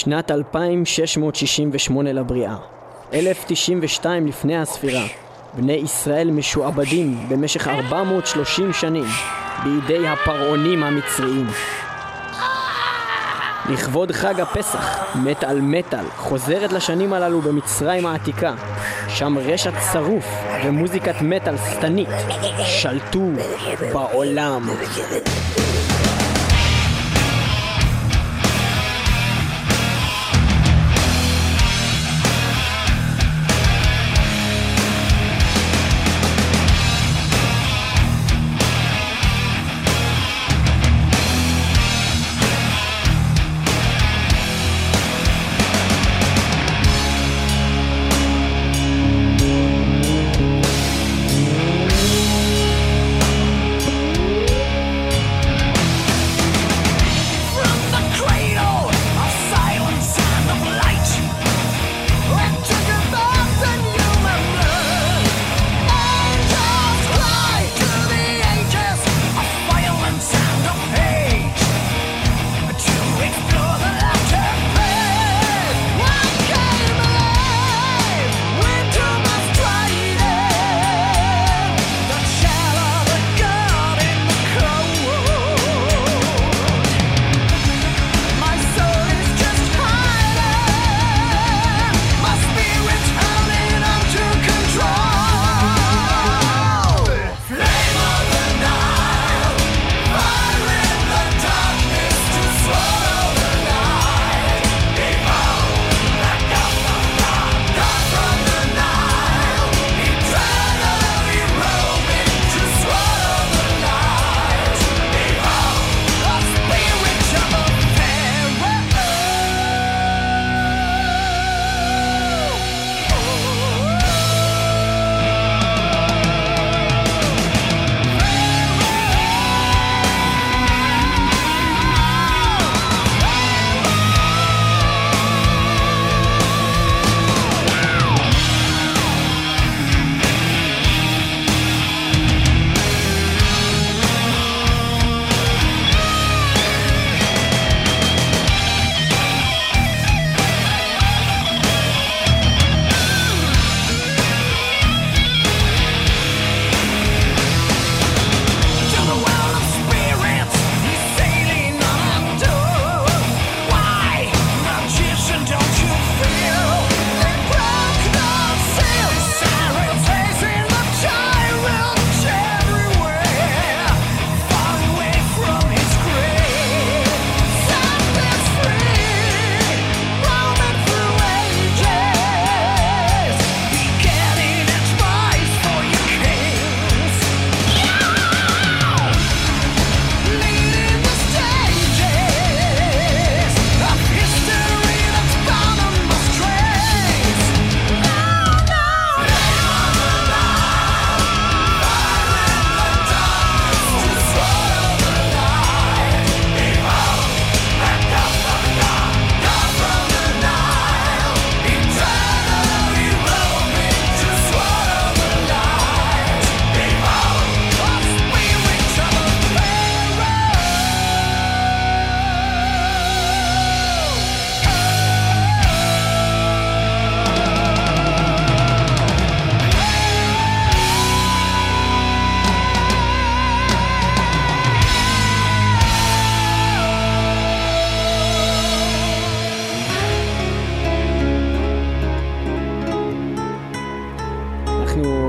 שנת 2668 לבריאה. 1092 לפני הספירה. בני ישראל משועבדים במשך 430 שנים בידי הפרעונים המצריים. לכבוד חג הפסח, מטאל מטאל חוזרת לשנים הללו במצרים העתיקה, שם רשע צרוף ומוזיקת מטאל שטנית שלטו בעולם.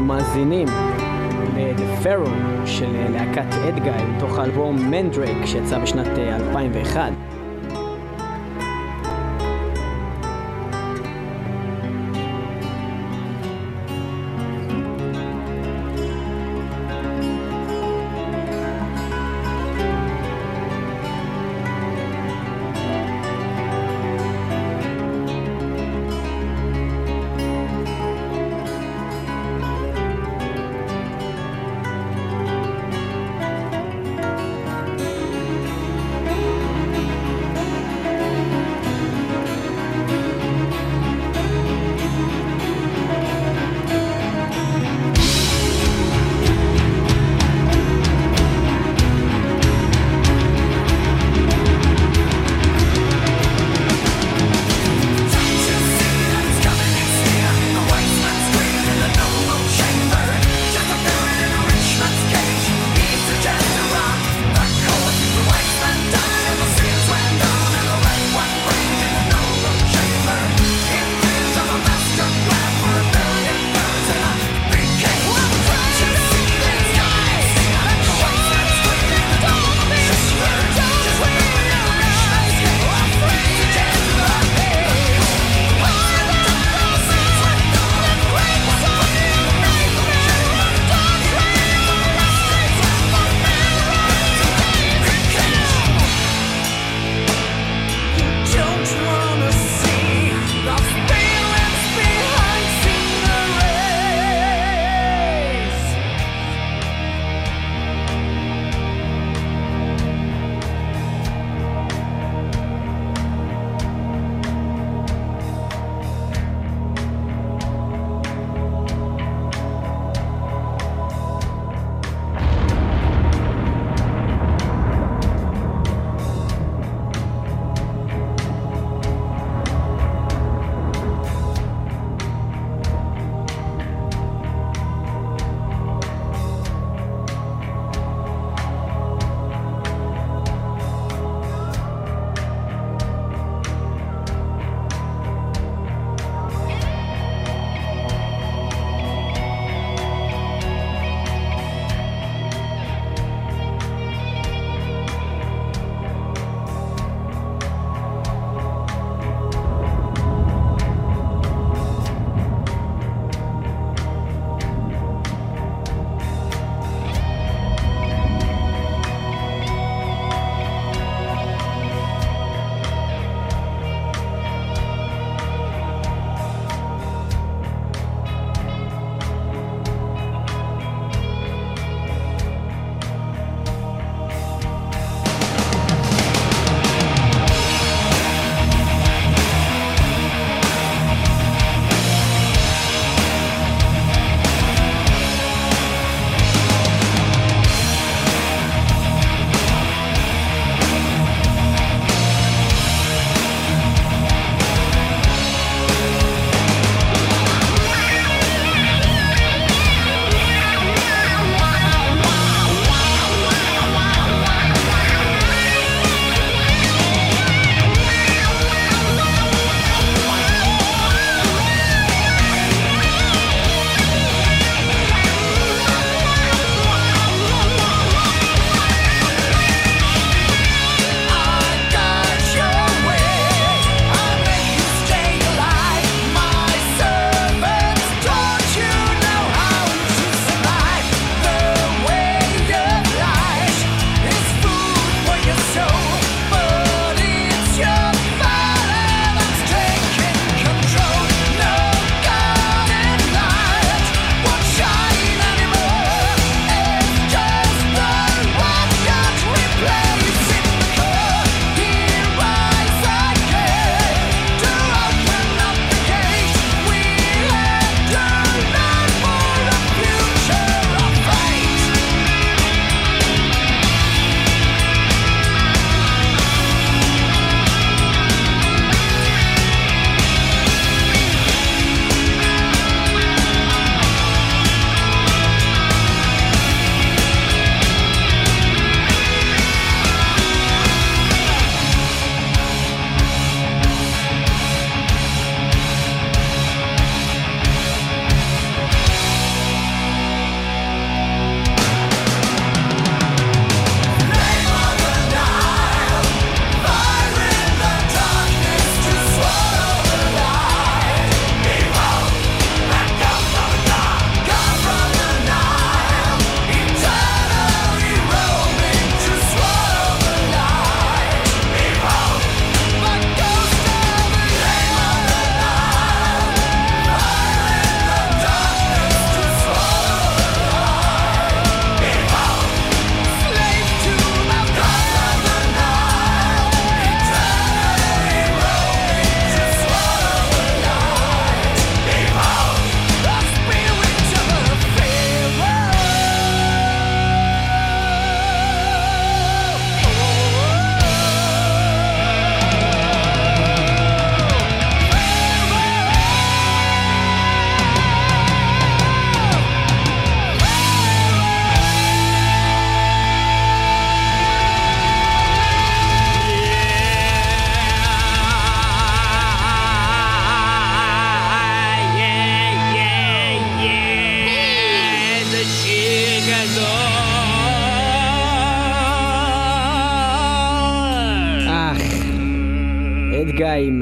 מאזינים ל-The של להקת אדגאי מתוך האלבום מנדרייק שיצא בשנת 2001.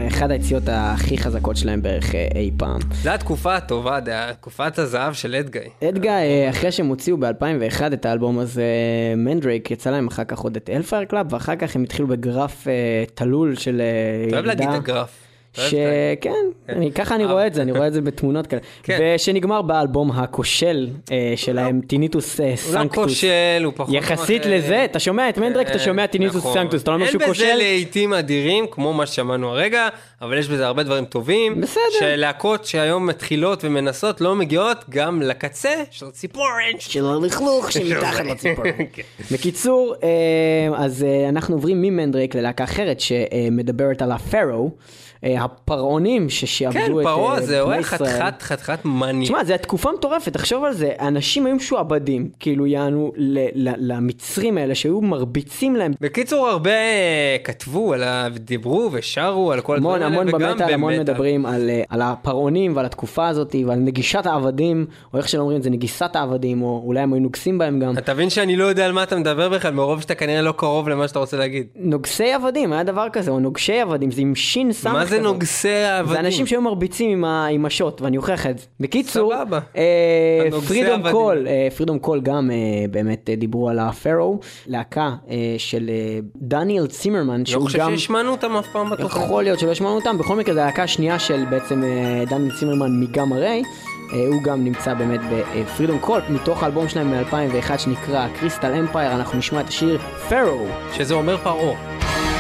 אחת היציאות הכי חזקות שלהם בערך אה, אי פעם. זו התקופה הטובה, תקופת הזהב של Edguy. Edguy, אה, אחרי שהם הוציאו ב-2001 את האלבום הזה, Mandrake, יצא להם אחר כך עוד את Hellfire Club, ואחר כך הם התחילו בגרף אה, תלול של אה, אתה אוהב להגיד את הגרף. את שכן, אני- ככה אני רואה את זה, אני רואה את זה בתמונות כאלה. כן. ושנגמר באלבום הכושל אה, שלהם, Tinnitus אה, הוא לא Sanctus. כושל, הוא פחות... יחסית אה, לזה, אתה שומע את Mandrake, אתה שומע Tinnitus נכון. Sanctus, אתה לא אומר שהוא אין בזה כושל? לעיתים אדירים, כמו מה ששמענו הרגע, אבל יש בזה הרבה דברים טובים. בסדר. שלהקות שהיום מתחילות ומנסות לא מגיעות גם לקצה של הציפורן. של הלכלוך שמתחת לציפור. כן. בקיצור, אה, אז אה, אנחנו עוברים ממנדרייק ללהקה אחרת שמדברת על הפארו, אה, הפרעונים ששעבדו כן, את אה, פרעה זה, הוא היה. חתיכת חתיכת מאני. תשמע, זו תקופה מטורפת, תחשוב על זה, אנשים היו משועבדים, כאילו יענו למצרים האלה שהיו מרביצים להם. בקיצור, הרבה אה, כתבו, עליו, דיברו ושרו על כל המון הדברים המון וגם במטאל, המון במטאל. מדברים על, אה, על הפרעונים ועל התקופה הזאת ועל נגישת העבדים, או איך שלא אומרים את זה, נגיסת העבדים, או אולי הם היו נוגסים בהם גם. אתה מבין שאני לא יודע על מה אתה מדבר בכלל, מרוב שאתה כנראה לא קרוב למה שאתה רוצה להגיד. נוגסי עבדים, היה דבר כזה, או נוגשי עבדים, זה עם שין סמך מה זה כזאת. נוגסי העבדים? זה אנשים שהיו מרביצים עם, השוט, ואני אוכיח את זה. בקיצור. אה, Freedom. Call, אה, Freedom Call גם אה, באמת דיברו על ה Pharaoh, להקה של דניאל צימרמן, לא שהוא חושב גם... שהשמענו אותם אף פעם בתוכנית. יכול להיות שלא שמענו אותם, בכל מקרה זו הלהקה השנייה של בעצם דניאל צימרמן מ Gamma Ray. הוא גם נמצא באמת ב Freedom Call, מתוך האלבום שלהם מ-2001 שנקרא Crystal Empire, אנחנו נשמע את השיר Pharaoh. שזה אומר פרעה.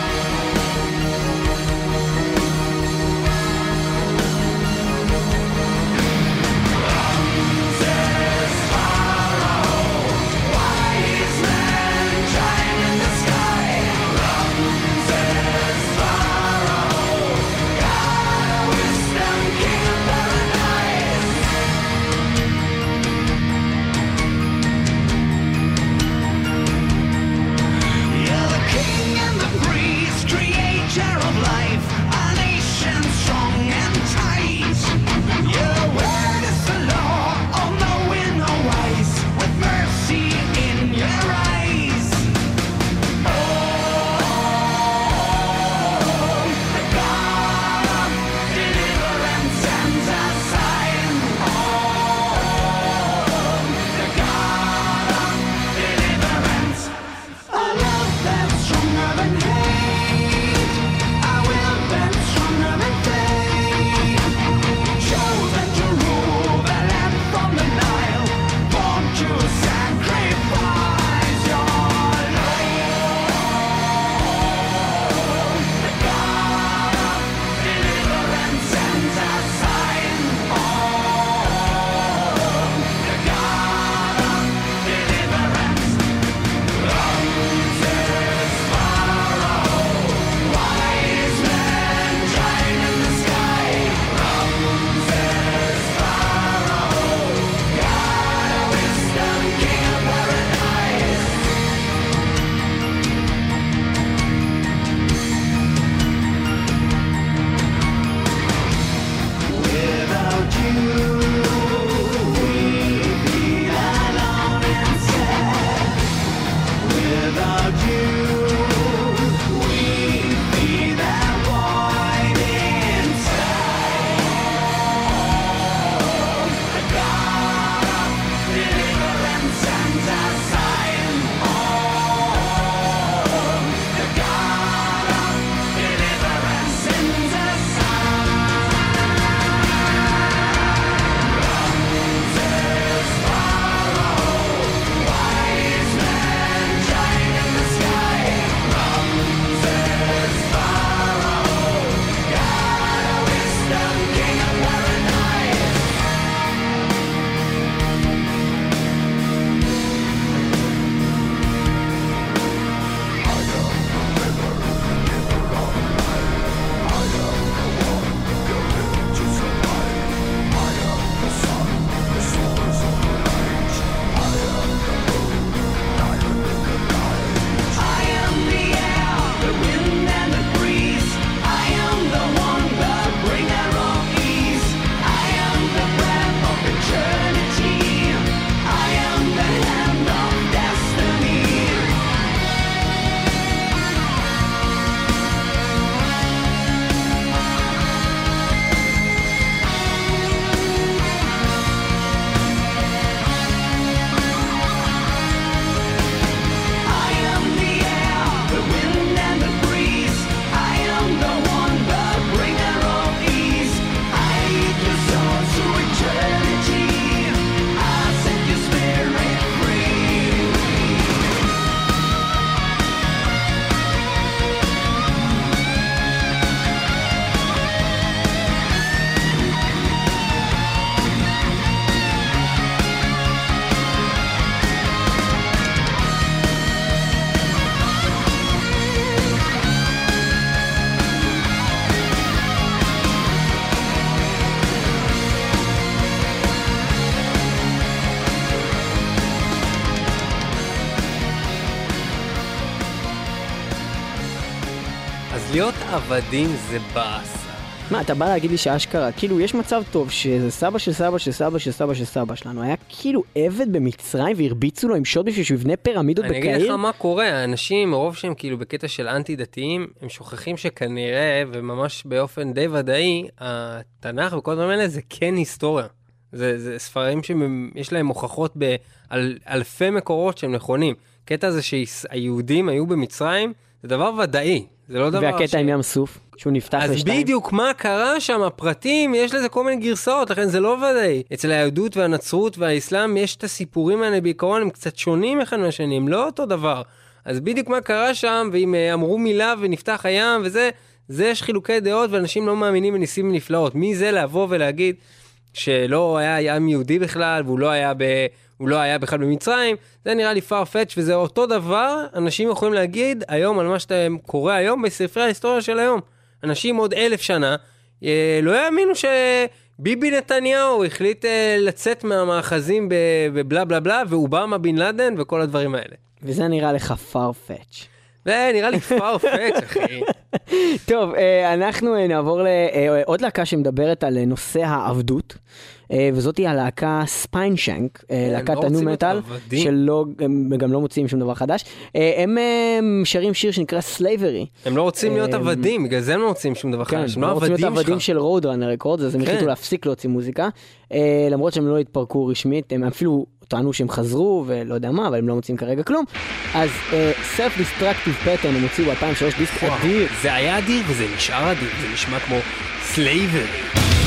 להיות עבדים זה באסה. מה, אתה בא להגיד לי שאשכרה, כאילו, יש מצב טוב שזה סבא של סבא של סבא של סבא של סבא שלנו, היה כאילו עבד במצרים והרביצו לו עם שוד בשביל שהוא יבנה פירמידות אני אגיד בקהיר? לך מה קורה, האנשים, מרוב שהם כאילו בקטע של אנטי דתיים, הם שוכחים שכנראה, וממש באופן די ודאי, התנ"ך וכל הדברים האלה זה כן היסטוריה. זה, זה ספרים שיש להם הוכחות על אלפי מקורות שהם נכונים. קטע הזה שהיהודים היו במצרים, זה דבר ודאי, זה לא דבר והקטע ש... עם ים סוף, שהוא נפתח אז לשתיים. בדיוק מה קרה שם, הפרטים, יש לזה כל מיני גרסאות, לכן זה לא ודאי. אצל היהדות והנצרות והאסלאם יש את הסיפורים האלה בעיקרון, הם קצת שונים אחד מהשני, הם לא אותו דבר. אז בדיוק מה קרה שם, ואם אה, אמרו מילה ונפתח הים וזה, זה יש חילוקי דעות ואנשים לא מאמינים בניסים ונפלאות. מי זה לבוא ולהגיד שלא היה ים יהודי בכלל, והוא לא היה ב... לא היה בכלל במצרים, זה נראה לי farfetch וזה אותו דבר, אנשים יכולים להגיד היום על מה שאתה קורא היום בספרי ההיסטוריה של היום. אנשים עוד אלף שנה אה, לא יאמינו שביבי נתניהו החליט אה, לצאת מהמאחזים בבלה בלה בלה, ואובמה בן לאדן וכל הדברים האלה. וזה נראה לך farfetch. זה נראה לי farfetch, אחי. טוב, אה, אנחנו אה, נעבור לעוד להקה שמדברת על אה, נושא העבדות. וזאתי הלהקה Spineshank, להקת לא ה nu metal, שלא, הם גם לא מוציאים שום דבר חדש. הם שרים שיר שנקרא Slavery. הם לא רוצים להיות עבדים, בגלל זה הם לא מוציאים שום דבר חדש, הם לא עבדים שלך. רוצים להיות עבדים של Roadrunner Record, אז הם החליטו להפסיק להוציא מוזיקה. למרות שהם לא התפרקו רשמית, הם אפילו טענו שהם חזרו ולא יודע מה, אבל הם לא מוצאים כרגע כלום. אז Self Destructive Pattern הם הוציאו ב-2003 דיסק אדיר. זה היה אדיר וזה נשאר אדיר, זה נשמע כמו סלייברי.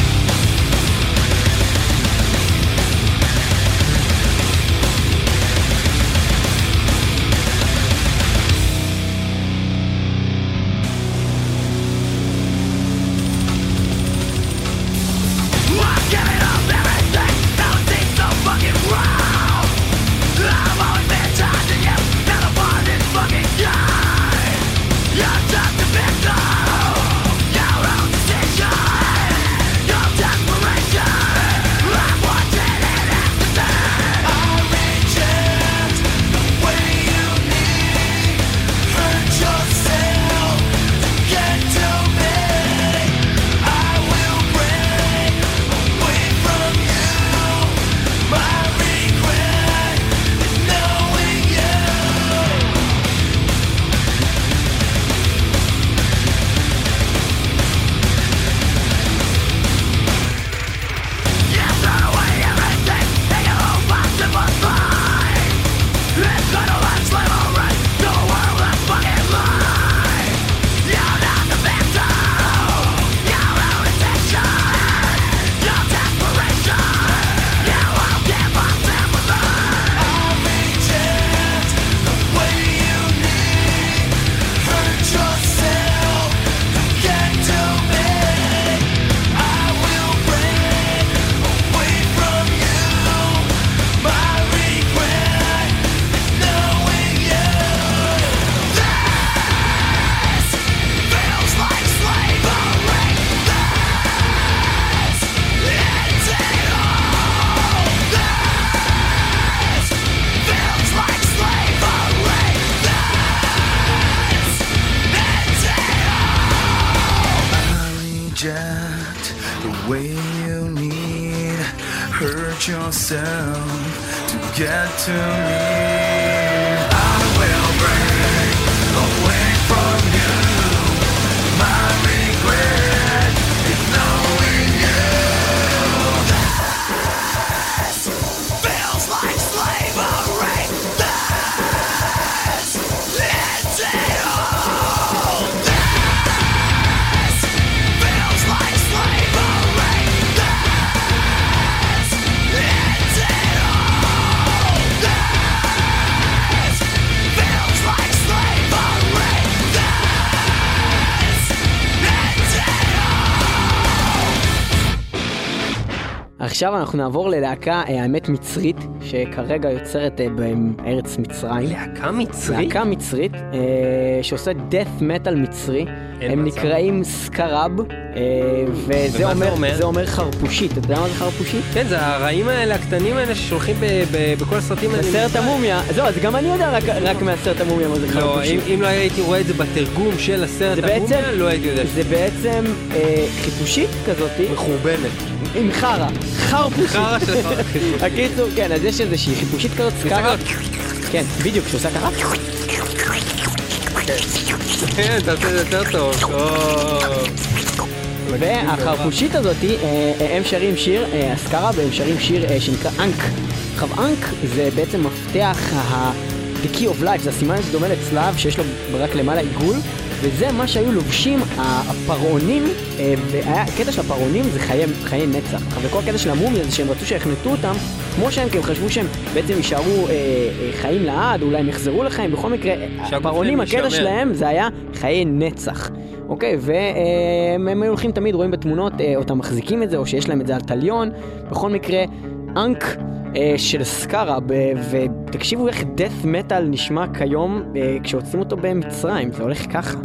עכשיו אנחנו נעבור ללהקה, אה, האמת מצרית, שכרגע יוצרת אה, בארץ מצרים. להקה מצרית? להקה מצרית, אה, שעושה death metal מצרי. הם מצב. נקראים סקרב, אה, וזה אומר, אומר? זה אומר חרפושית. אתה יודע מה זה חרפושית? כן, זה הרעים האלה, הקטנים האלה ששולחים ב- ב- בכל הסרטים האלה. בסרט המומיה, זהו, אז גם אני יודע רק- רק מהסרט המומיה מה זה לא, חרפושית. אם, אם לא הייתי רואה את זה בתרגום של הסרט המומיה, לא הייתי יודע. זה בעצם אה, חיפושית כזאתי, מחורבנת. עם חרא, חרפושית. חרא של חרא. הקיצור, כן, אז יש איזושהי חיפושית כזאת, סקארה. כן, בדיוק, שעושה ככה. כן, אתה עושה את זה יותר טוב. טוב. והחרפושית הזאתי, אה, אה, הם שרים שיר, אה, הסקארה, והם שרים שיר אה, שנקרא אנק. עכשיו אנק זה בעצם מפתח ה... The key of life, זה הסימן שדומה לצלב שיש לו רק למעלה עיגול, וזה מה שהיו לובשים הפרעונים, אה, והקטע של הפרעונים זה חיי, חיי נצח. אבל כל הקטע של המומיה זה שהם רצו שיחנתו אותם כמו שהם, כי הם חשבו שהם בעצם יישארו אה, אה, חיים לעד, אולי הם יחזרו לחיים, בכל מקרה, הפרעונים, הקטע. שלהם זה היה חיי נצח. אוקיי, והם הם היו הולכים תמיד, רואים בתמונות, אה, אותם מחזיקים את זה, או שיש להם את זה על תליון. בכל מקרה, אנק אה, של סקארה, ב- ותקשיבו איך death metal נשמע כיום אה, כשעוצרים אותו במצרים, זה הולך ככה.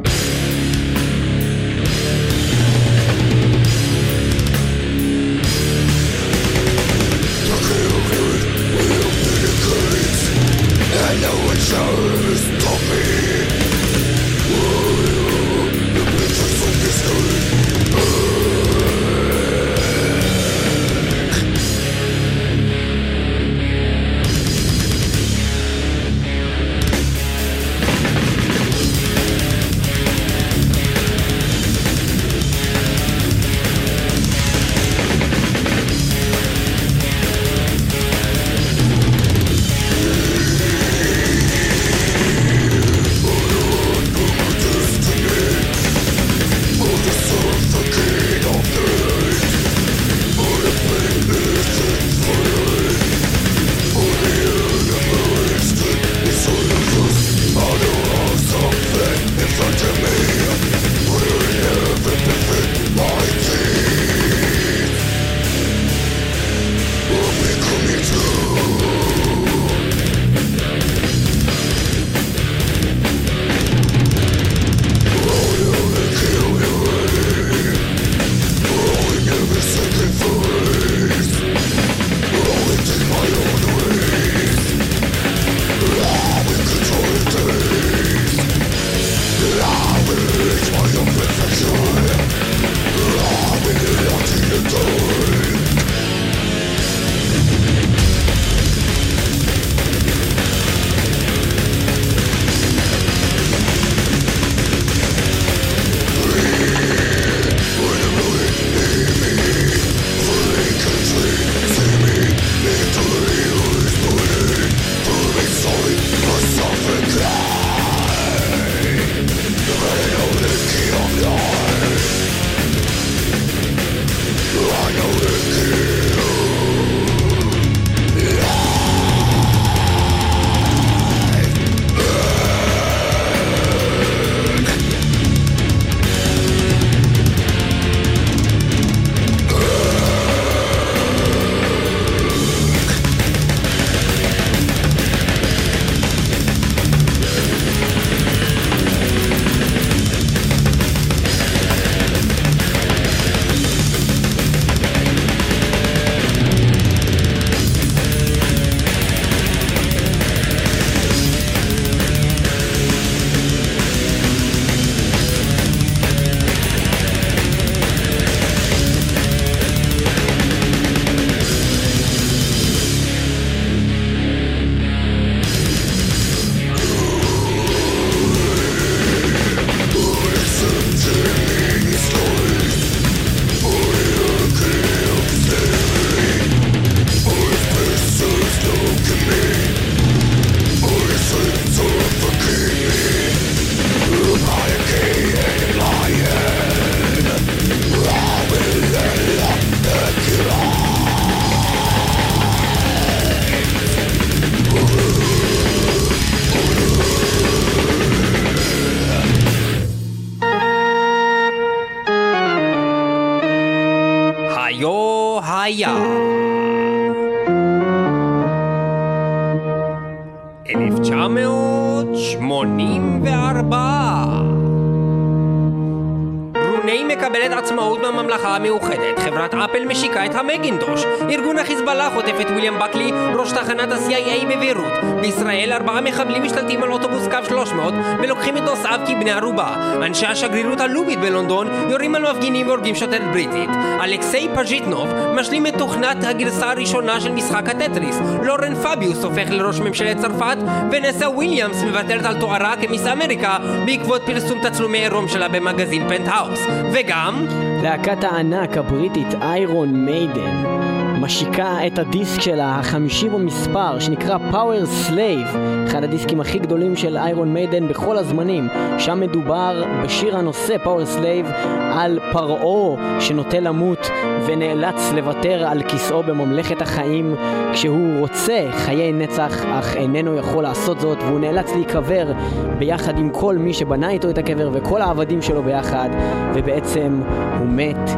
המקינטוש. ארגון החיזבאללה חוטף את ויליאם בקלי, ראש תחנת ה-CIA בביירות. בישראל ארבעה מחבלים משתלטים על אוטובוס קו 300 ולוקחים את נוסעיו כבני ערובה. אנשי השגרירות הלובית בלונדון יורים על מפגינים והורגים שוטרת בריטית. אלכסיי פז'יטנוב משלים את תוכנת הגרסה הראשונה של משחק הטטריס. לורן פביוס הופך לראש ממשלת צרפת, ונסה וויליאמס מוותרת על תוארה כמיס אמריקה בעקבות פרסום תצלומי עירום שלה במגזין פנטהאוס. וגם... להקת הענק הבריטית איירון מיידן משיקה את הדיסק שלה, החמישי במספר, שנקרא Power Slave, אחד הדיסקים הכי גדולים של איירון מיידן בכל הזמנים. שם מדובר בשיר הנושא Power Slave על פרעה שנוטה למות ונאלץ לוותר על כיסאו בממלכת החיים כשהוא רוצה חיי נצח, אך איננו יכול לעשות זאת, והוא נאלץ להיקבר ביחד עם כל מי שבנה איתו את הקבר וכל העבדים שלו ביחד, ובעצם הוא מת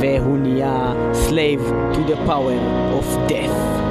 והוא נהיה slave to the power of death.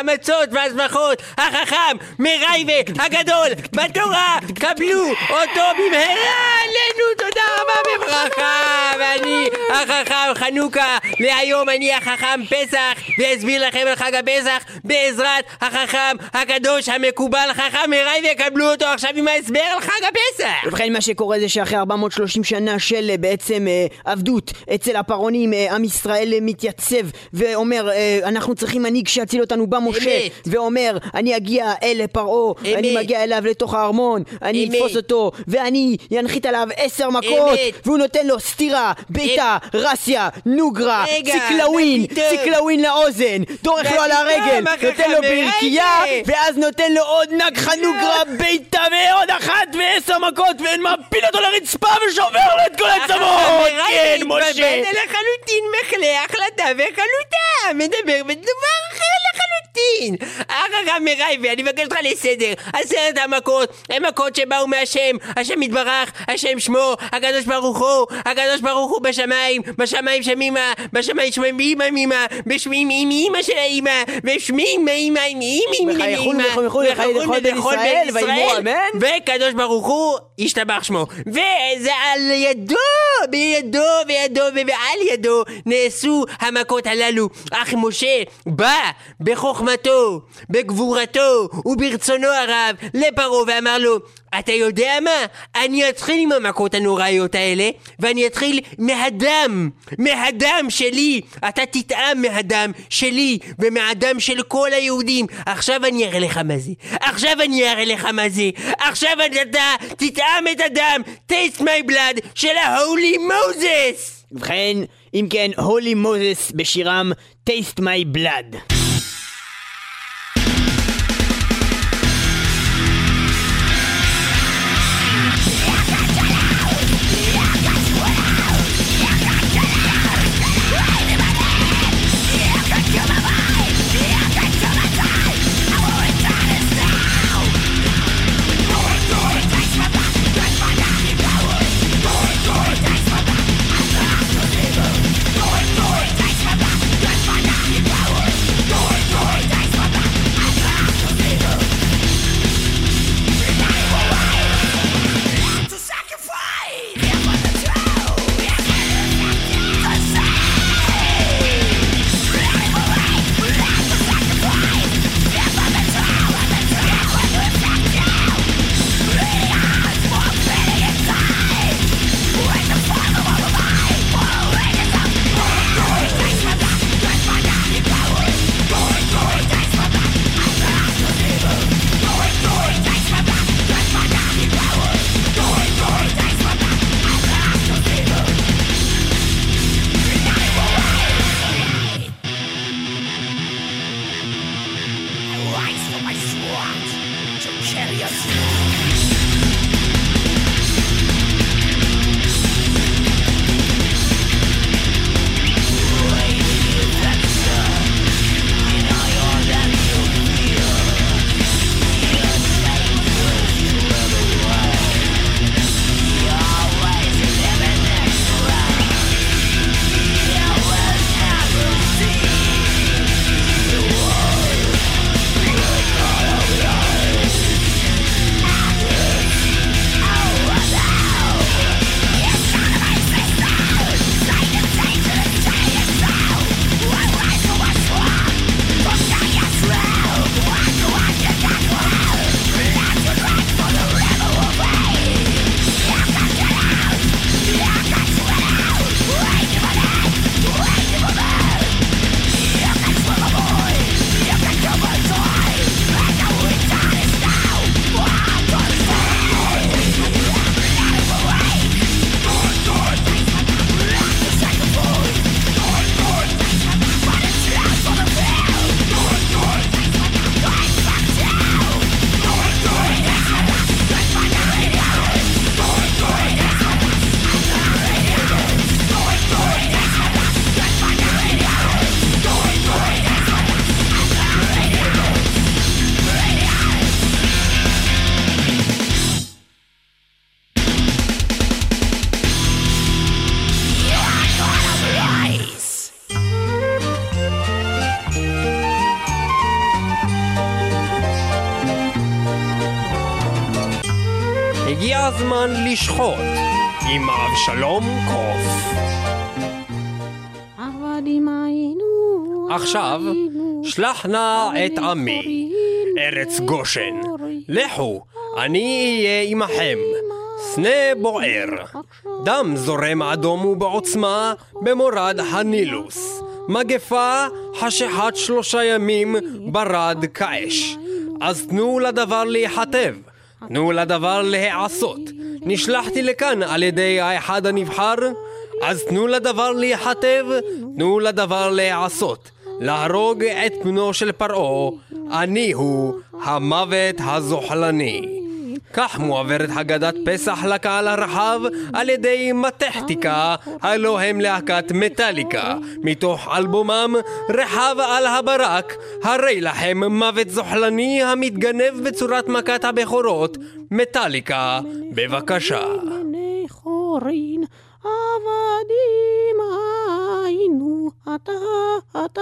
המצות והזבחות, החכם, מרייבה הגדול, בתורה, קבלו אותו במהרה עלינו, תודה רבה בברכה. ואני החכם חנוכה, להיום אני החכם פסח, ואסביר לכם על חג הפסח בעזרת החכם הקדוש המקובל, חכם מרייבה, קבלו אותו עכשיו עם ההסבר על חג הפסח. ובכן מה שקורה זה שאחרי 430 שנה של אה, בעצם אה, עבדות אצל הפרעונים אה, עם ישראל אה, מתייצב ואומר אה, אנחנו צריכים מנהיג שיציל אותנו במשה אמת. ואומר אני אגיע אל פרעה. אני מגיע אליו לתוך הארמון אני אמת. אתפוס אותו ואני אנחית עליו עשר מכות אמת. והוא נותן לו סטירה בעיטה רסיה נוגרה ציקלאווין פתאום? ציקלאווין לאוזן דורך לו על הרגל נותן לו ברכייה? ואז נותן לו עוד נגחה נוגרה בעיטה ועוד אחת ועשר מכות ומפיל אותו לרצפה ושובר לו את כל העצמות! כן, משה! התבלבל לחלוטין מחלה החלטה וחלוטה. מדבר בדבר אחר לחלוטין. החכם מרייבי אני מבקש אותך לסדר. עשרת המכות הם מכות שבאו מהשם. השם יתברך השם שמו הקדוש ברוך הוא הקדוש ברוך הוא בשמיים בשמיים שמימה בשמיים שמים אימא מימה בשמים עם אימא של האימא ושמים אימא עם אימא עם ויחול אימא ויחול ויחול ויחול בן ישראל, ויאמרו אמן. וקדוש ברוך הוא ישתבח שמו. וזה על ידו בידו בידו ועל ידו נעשו המכות הללו. אך משה בא בחוכמתו בגבורתו וברצונו הרב לפרעה ואמר לו אתה יודע מה? אני אתחיל עם המכות הנוראיות האלה ואני אתחיל מהדם מהדם שלי. אתה תטעם מהדם שלי ומהדם של כל היהודים. עכשיו אני אראה לך מה זה. עכשיו אני אראה לך מה זה. עכשיו אתה תטעם את הדם taste my blood של ה-Holy Moses ובכן, אם כן, הולי מוזס בשירם Taste My Blood. היינו, שלח נא את עמי, ארץ גושן. לכו, אני אהיה עמכם. סנה בוער, דם זורם אדום ובעוצמה במורד הנילוס. מגפה חשכת שלושה ימים ברד כאש. אז תנו לדבר להיחטב, תנו לדבר להיעשות. נשלחתי לכאן על ידי האחד הנבחר, אז תנו לדבר להיחטב, תנו לדבר להיעשות. להרוג את בנו של פרעה, אני הוא המוות הזוחלני. כך מועברת הגדת פסח לקהל הרחב על ידי מתכתיקה, הלא הם להקת מטאליקה, מתוך אלבומם רחב על הברק, הרי לכם מוות זוחלני המתגנב בצורת מכת הבכורות, מטאליקה, בבקשה. בני חורין, עבדים היינו, אתה,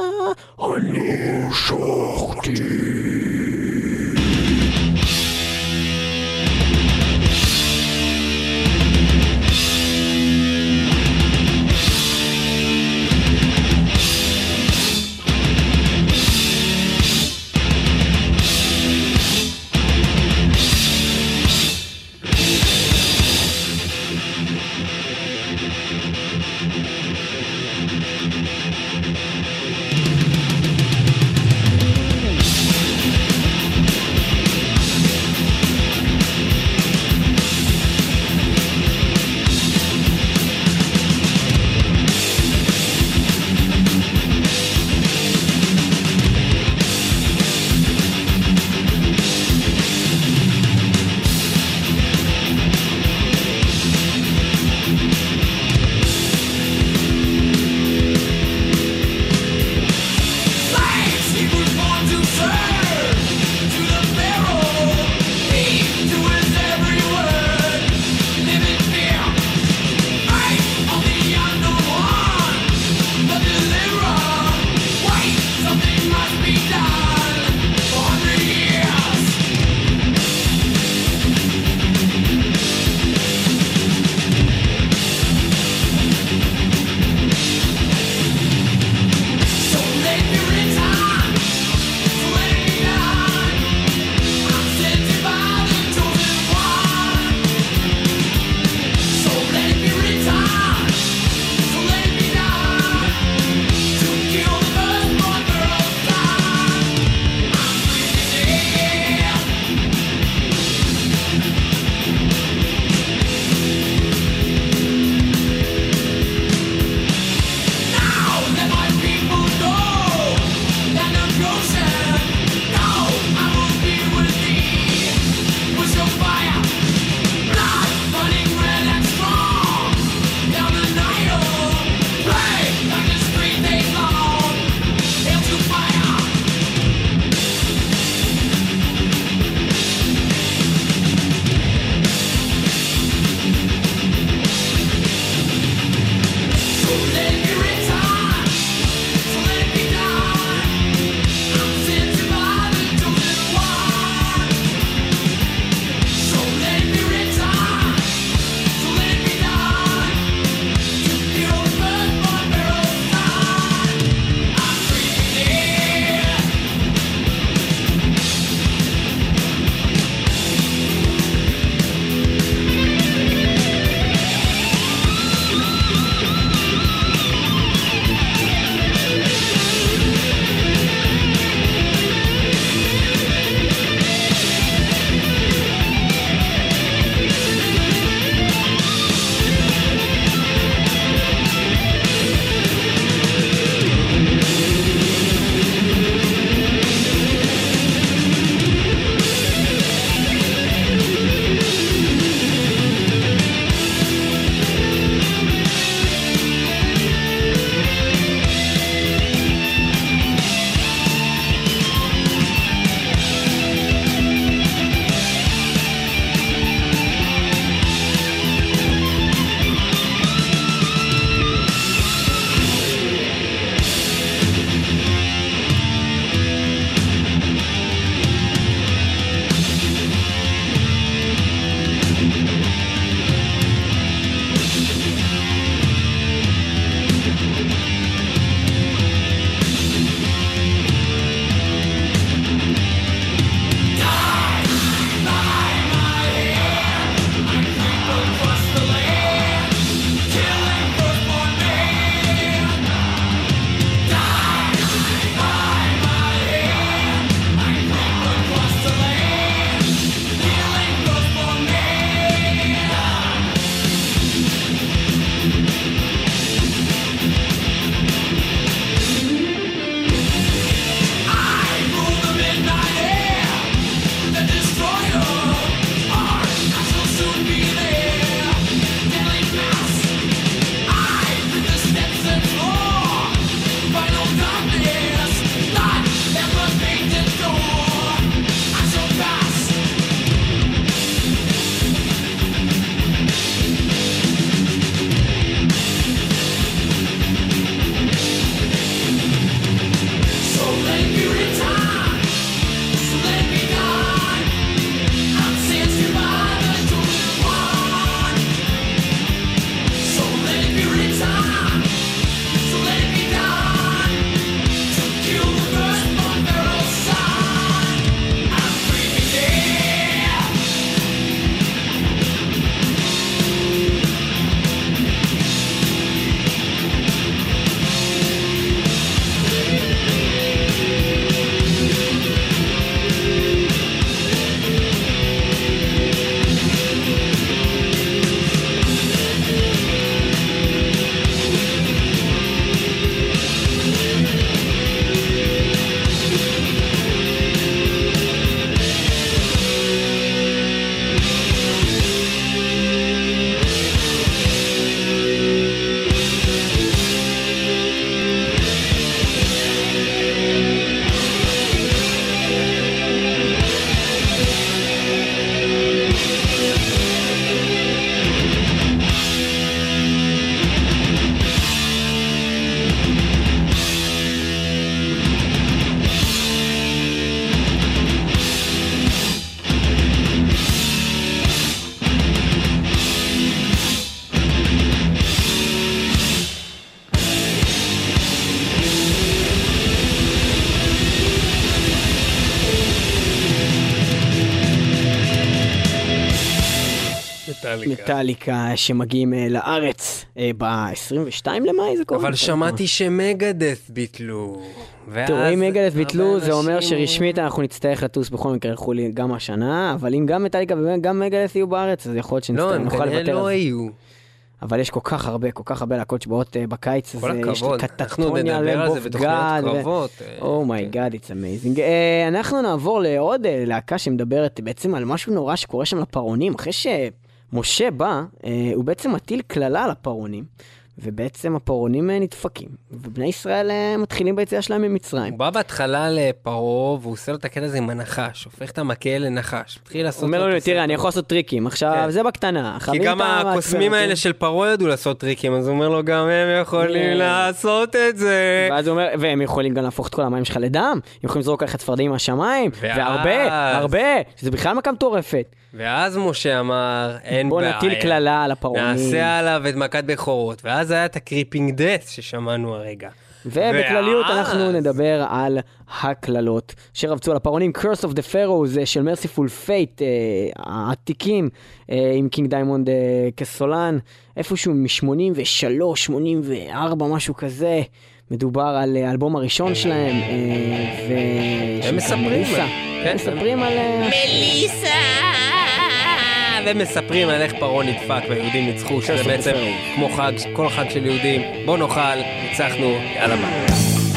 מטאליקה. מטאליקה שמגיעים אה, לארץ אה, ב-22 למאי זה קורה? אבל שמעתי ש Megadeth ביטלו. תראו, אם Megadeth ביטלו, זה אומר שרשמית אנחנו נצטרך לטוס בכל מקרה לחו"ל גם השנה, אבל אם גם מטאליקה וגם Megadeth יהיו בארץ, אז יכול להיות לא, שנצטרך, הם נוכל כנראה לוותר לא על זה. היו. אבל יש כל כך הרבה, כל כך הרבה להקות שבאות אה, בקיץ הזה, כל יש לי הכבוד, אנחנו קטטוניה, נדבר על זה בתוכניות קרובות. Oh my God, it's amazing. Uh, אנחנו נעבור לעוד uh, להקה שמדברת בעצם על משהו נורא שקורה שם לפרעונים. אחרי שמשה בא, uh, הוא בעצם מטיל קללה על הפרעונים, ובעצם הפרעונים uh, נדפקים, ובני ישראל uh, מתחילים ביציאה שלהם ממצרים. הוא בא בהתחלה לפרעה והוא עושה לו את הקטע הזה עם הנחש, הופך את המקל לנחש. מתחיל לעשות הוא אומר לו תראה. אני יכול לעשות טריקים, עכשיו כן. זה בקטנה. כי גם הקוסמים מעצבן, האלה של פרעה ידעו לעשות טריקים, אז הוא אומר לו, גם הם יכולים כן. לעשות את זה. ואז הוא אומר, והם יכולים גם להפוך את כל המים שלך לדם, הם יכולים לזרוק עליך צפרדעים מהשמיים, והרבה, הרבה, שזה בכלל מכה מטורפת. ואז משה אמר, אין בוא בעיה. נטיל קללה על הפרעונים. נעשה עליו את מכת בכורות. ואז היה את ה Creeping Death ששמענו הרגע. ובכלליות ואז- אנחנו נדבר על הקללות שרבצו על הפרעונים, Curse of the Pharaohs אה, של Mercyful Fate, העתיקים אה, עם King Diamond אה, כסולן, איפשהו מ-83, 84, משהו כזה. מדובר על אה, האלבום הראשון שלהם, אה, ו... הם מספרים. מליסה. כן, הם מספרים על... אה, והם מספרים על איך פרעה נדפק והיהודים ניצחו, שזה the בעצם. כמו חג, כל חג של יהודים. בוא נאכל, ניצחנו, יאללה ביי.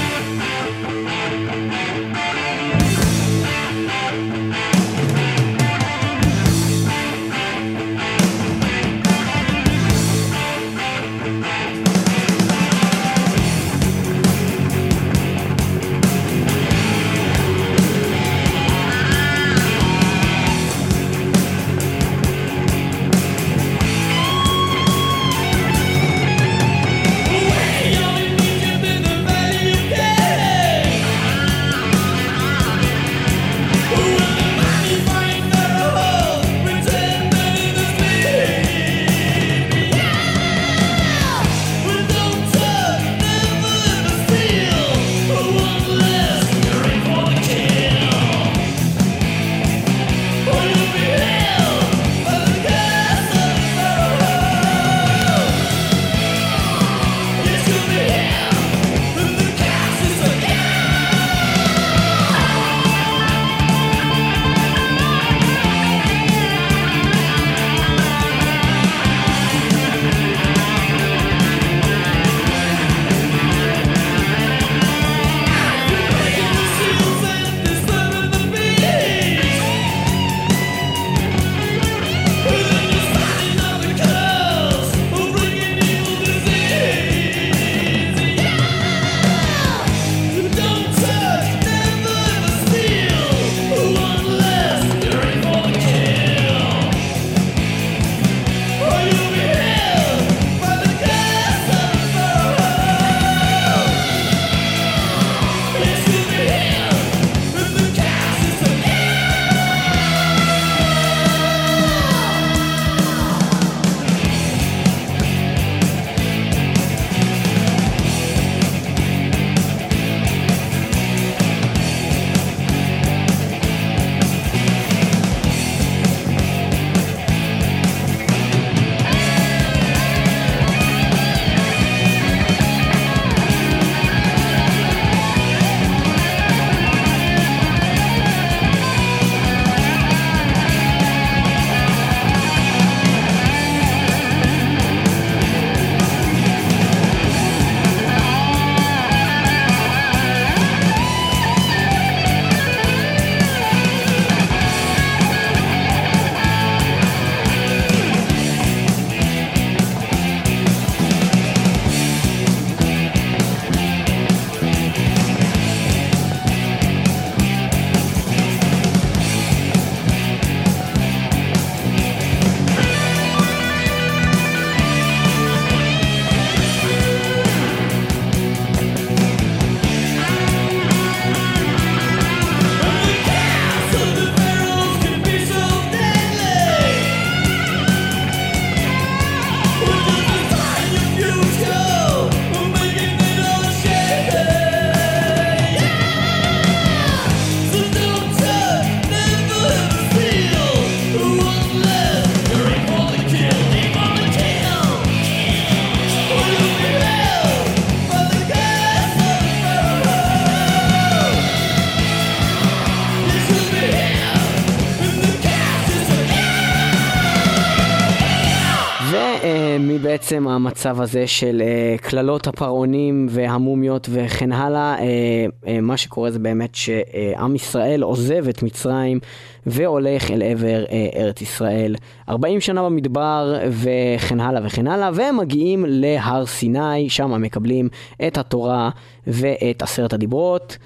מבעצם המצב הזה של אה, קללות הפרעונים והמומיות וכן הלאה, אה, אה, מה שקורה זה באמת שעם ישראל עוזב את מצרים והולך אל עבר ארץ ישראל. 40 שנה במדבר וכן הלאה וכן הלאה, והם מגיעים להר סיני, שם מקבלים את התורה ואת עשרת הדיברות.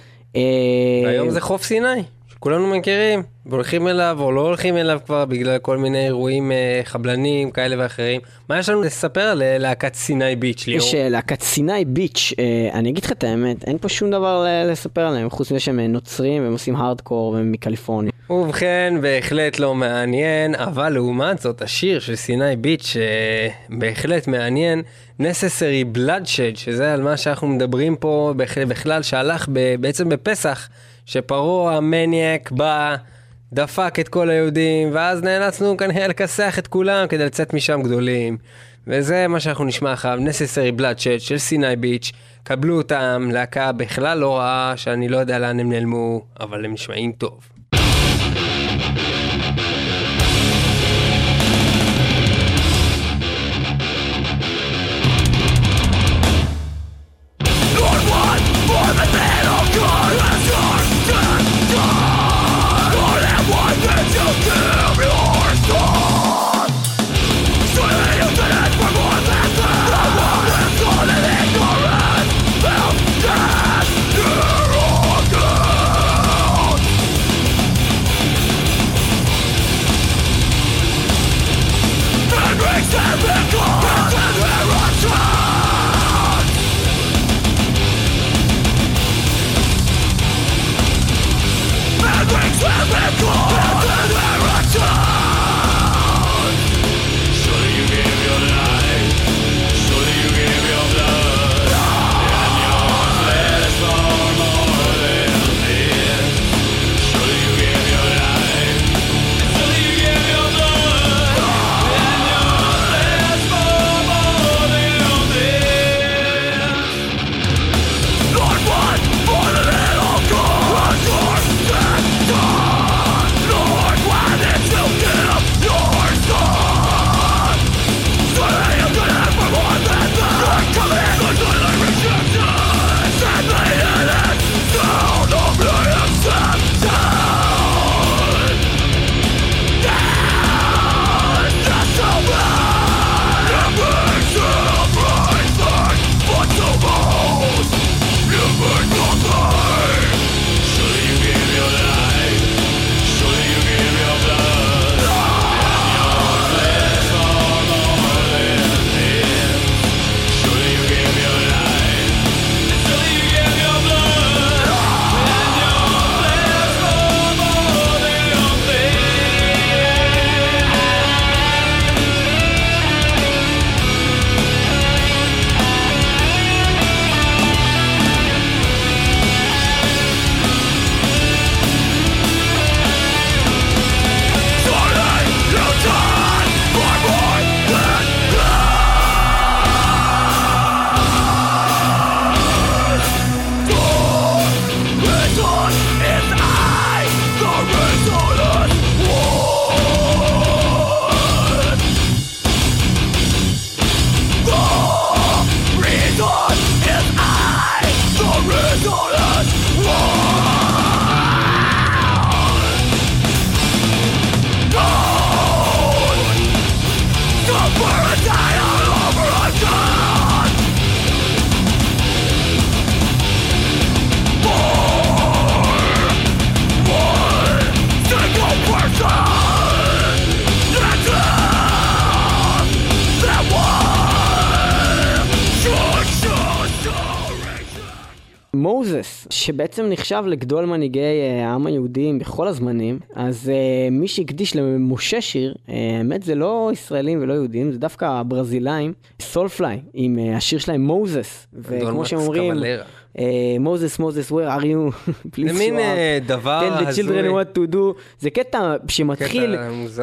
והיום זה חוף סיני, שכולנו מכירים, והולכים אליו או לא הולכים אליו כבר בגלל כל מיני אירועים אה, חבלניים כאלה ואחרים. מה יש לנו לספר על אה, להקת סיני ביץ', ליאור? יש אה, להקת סיני ביץ', אה, אני אגיד לך את האמת, אין פה שום דבר לספר עליהם, חוץ מזה שהם נוצרים והם עושים הארדקור והם מקליפורניה. ובכן, בהחלט לא מעניין, אבל לעומת זאת, השיר של סיני ביץ' אה, בהחלט מעניין, Necessary Bloodshed, שזה על מה שאנחנו מדברים פה בכ- בכלל, שהלך ב, בעצם בפסח, שפרעה המניאק בא, דפק את כל היהודים, ואז נאלצנו כנראה לכסח את כולם כדי לצאת משם גדולים. וזה מה שאנחנו נשמע אחריו, Necessary Bloodshed של סיני ביץ', קבלו אותם, להקה בכלל לא רעה, שאני לא יודע לאן הם נעלמו, אבל הם נשמעים טוב. שבעצם נחשב לגדול מנהיגי אה, העם היהודים בכל הזמנים, אז אה, מי שהקדיש למשה שיר, אה, האמת זה לא ישראלים ולא יהודים, זה דווקא הברזילאים, סולפליי, עם השיר שלהם מוזס, וכמו שהם אומרים. מוזס, מוזס, where are you? זה מין אה, דבר tell the children what to do. זה קטע שמתחיל.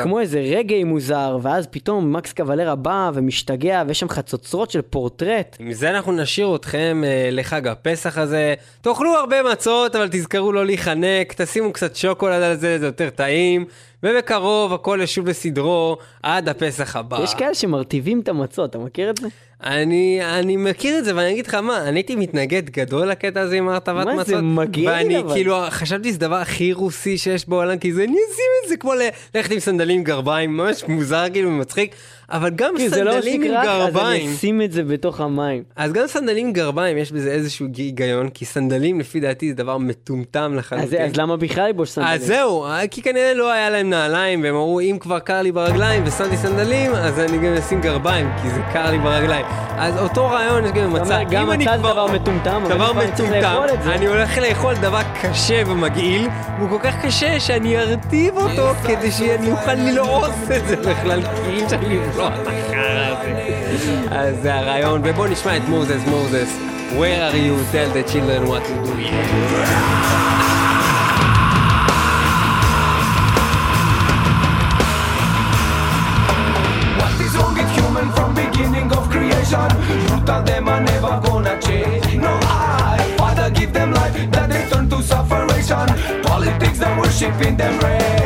כמו איזה רגעי מוזר, ואז פתאום מקס קוולרה בא ומשתגע, ויש שם חצוצרות של פורטרט. עם זה אנחנו נשאיר אתכם אה, לחג הפסח הזה. תאכלו הרבה מצות, אבל תזכרו לא להיחנק, תשימו קצת שוקולד על זה, זה יותר טעים. ובקרוב הכל ישוב לסדרו עד הפסח הבא. יש כאלה שמרטיבים את המצות, אתה מכיר את זה? אני, אני מכיר את זה, ואני אגיד לך מה, אני הייתי מתנגד גדול לקטע הזה עם הרטבת מה מצות. זה מגעיל, ואני אבל. כאילו, חשבתי שזה הדבר הכי רוסי שיש בעולם, כי זה, אני אשים את זה כמו ללכת עם סנדלים גרביים, ממש מוזר כאילו ומצחיק, אבל גם לא סנדלים עם רך, אז אני גרביים. אשים את זה בתוך המים. אז גם סנדלים עם גרביים יש בזה איזשהו היגיון, כי סנדלים לפי דעתי זה דבר מטומטם אז לחלוטין. אז למה בכלל לבוש סנדלים? אז זהו, כי כנראה לא היה להם נעליים, והם אמרו, אם כבר קר לי ברגליים ושמתי סנדלים, אז אני גם אשים גרביים, כי זה קר לי ברגליים. אז אותו רעיון יש גם במצב. גם מצה זה דבר מטומטם, דבר מטומטם. אני הולך לאכול דבר קשה ומגעיל, והוא כל כך קשה שאני ארטיב אותו כדי שאני אוכל ללעוס את זה בכלל, כי אי אפשר לבלוע את החרא הזה. אז זה הרעיון, ובואו נשמע את מוזס, מוזס. Where are you? tell the children what to do. Yeah. What is wrong with human from beginning of creation? Brutal them are never gonna change. No, I Father give them life that they turn to sufferation. Politics that worshiping them reign.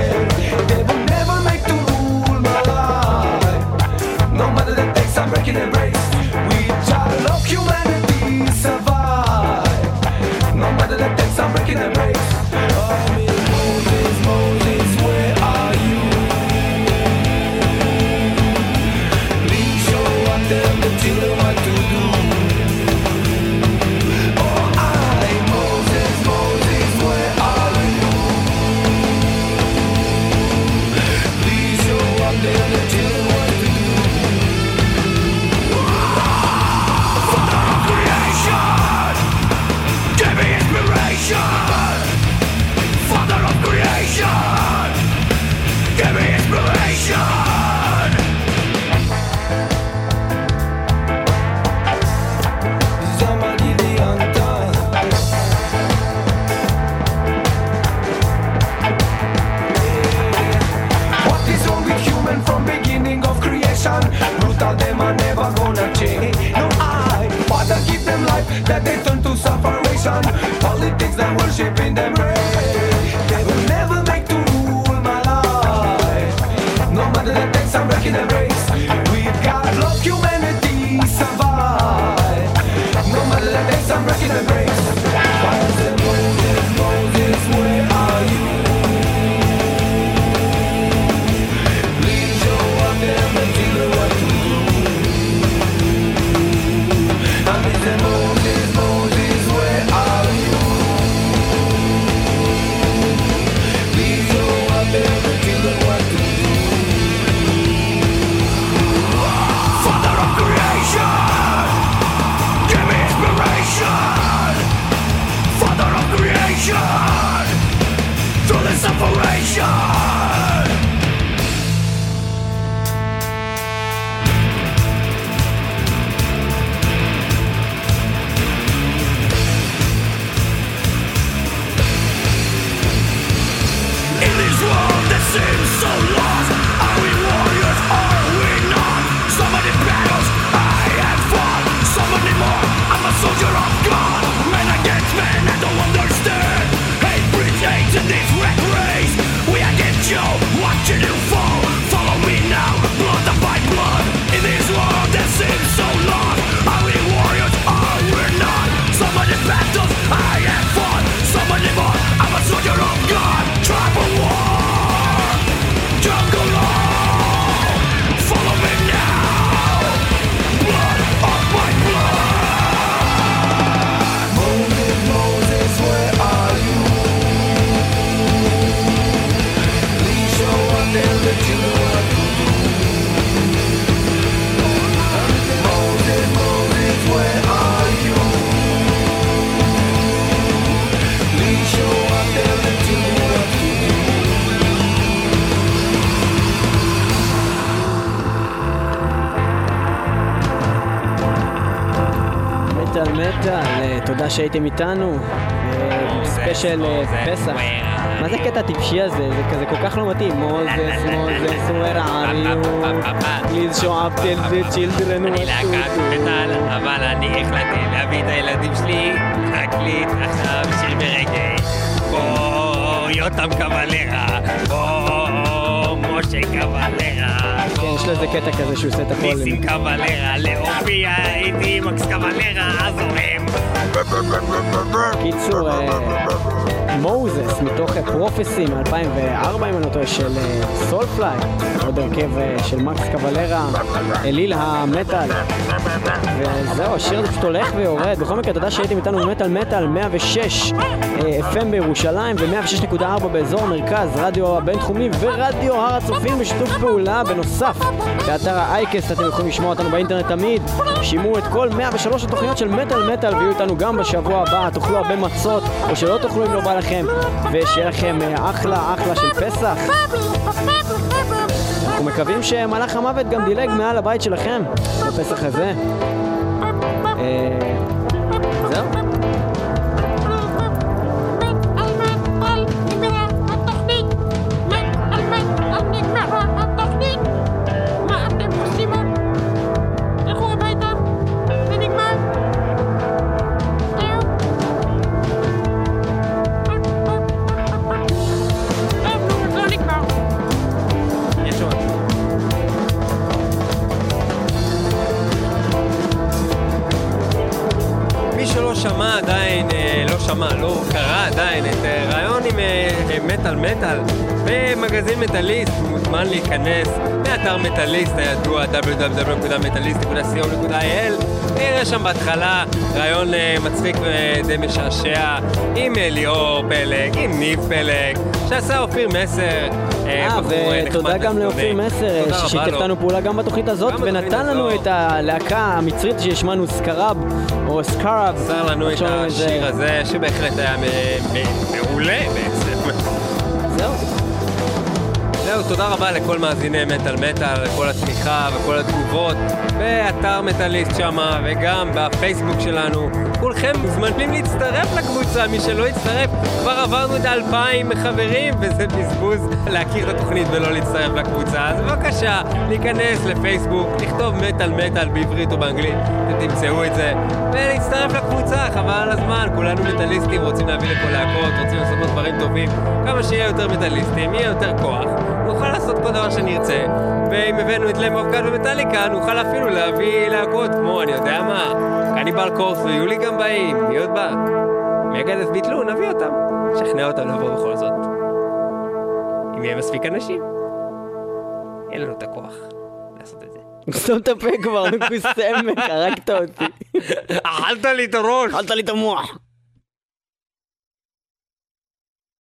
שהייתם איתנו. ספיישל אה, פסח. מה זה הקטע הטיפשי הזה? זה כזה כל כך לא מתאים. מוזס, מוזס, where are you? Please show up till the children אני להקת. מטאל, אבל אני החלטתי להביא את הילדים שלי להקליט עכשיו שיר ברגע. בוא, יותם קבלרה, בוא, משה קבלרה, כן, יש לו איזה קטע כזה שהוא עושה את הכל. ניסים קבלרה, להופיע איתי מקס קבלרה, הזורם. קיצור, מוזס מתוך פרופסי מ-2004 אם אני לא טועה של סולפליי, עוד הרכב אה, של מקס קבלרה, אליל המטאל. וזהו, השיר הזה פשוט הולך ויורד. בכל מקרה, תודה שהייתם איתנו במטאל מטאל 106 אה, FM בירושלים ו-106.4 באזור המרכז, רדיו הבינתחומי ורדיו הר הצופים בשיתוף פעולה. בנוסף, באתר האייקסט אתם יכולים לשמוע אותנו באינטרנט תמיד. שימעו את כל 103 התוכניות של מטאל מטאל ויהיו איתנו גם בשבוע הבא. תאכלו הרבה מצות, או שלא תאכלו אם לא בא לכם, ושיהיה לכם אה, אחלה אחלה של פסח. אנחנו מקווים שמלאך המוות גם דילג מעל הבית שלכם בפסח הזה. בהתחלה רעיון אה, מצחיק ודי משעשע עם אה, ליאור פלג, עם ניב פלג, שעשה אופיר מסר. אה, אה, ותודה גם לאופיר. מסר, ששיתף. אותנו פעולה גם בתוכנית הזאת, ונתן לנו. את הלהקה המצרית ששמענו סקרב, או סקרב. מסר לנו את. השיר הזה, שבהחלט היה מעולה תודה רבה לכל מאזיני מטאל מטאל, לכל התמיכה וכל התגובות, באתר מטאליסט שמה, וגם בפייסבוק שלנו. כולכם מוזמנים להצטרף לקבוצה, מי שלא יצטרף, כבר עברנו את האלפיים חברים, וזה בזבוז להכיר את התוכנית ולא להצטרף לקבוצה. אז בבקשה, להיכנס לפייסבוק, לכתוב מטאל מטאל בעברית או באנגלית, אתם תמצאו את זה, ולהצטרף לקבוצה, חבל על הזמן, כולנו מטאליסטים, רוצים להביא לפה להקות, רוצים לעשות דברים טובים, כמה שיהיה יותר מטאליסטים, יהיה יותר כוח, לעשות כל דבר שנרצה, ואם הבאנו את למב קאט ומטאליקה, נוכל אפילו להביא להקות כמו, אני יודע מה, קניבל קורס ויולי גם באים, מי עוד בא? מגדס ביטלו, נביא אותם, שכנע אותם לבוא בכל זאת. אם יהיה מספיק אנשים, אין לנו את הכוח לעשות את זה. סתום את הפה כבר, מקוסמת, הרגת אותי. אכלת לי את הראש! אכלת לי את המוח.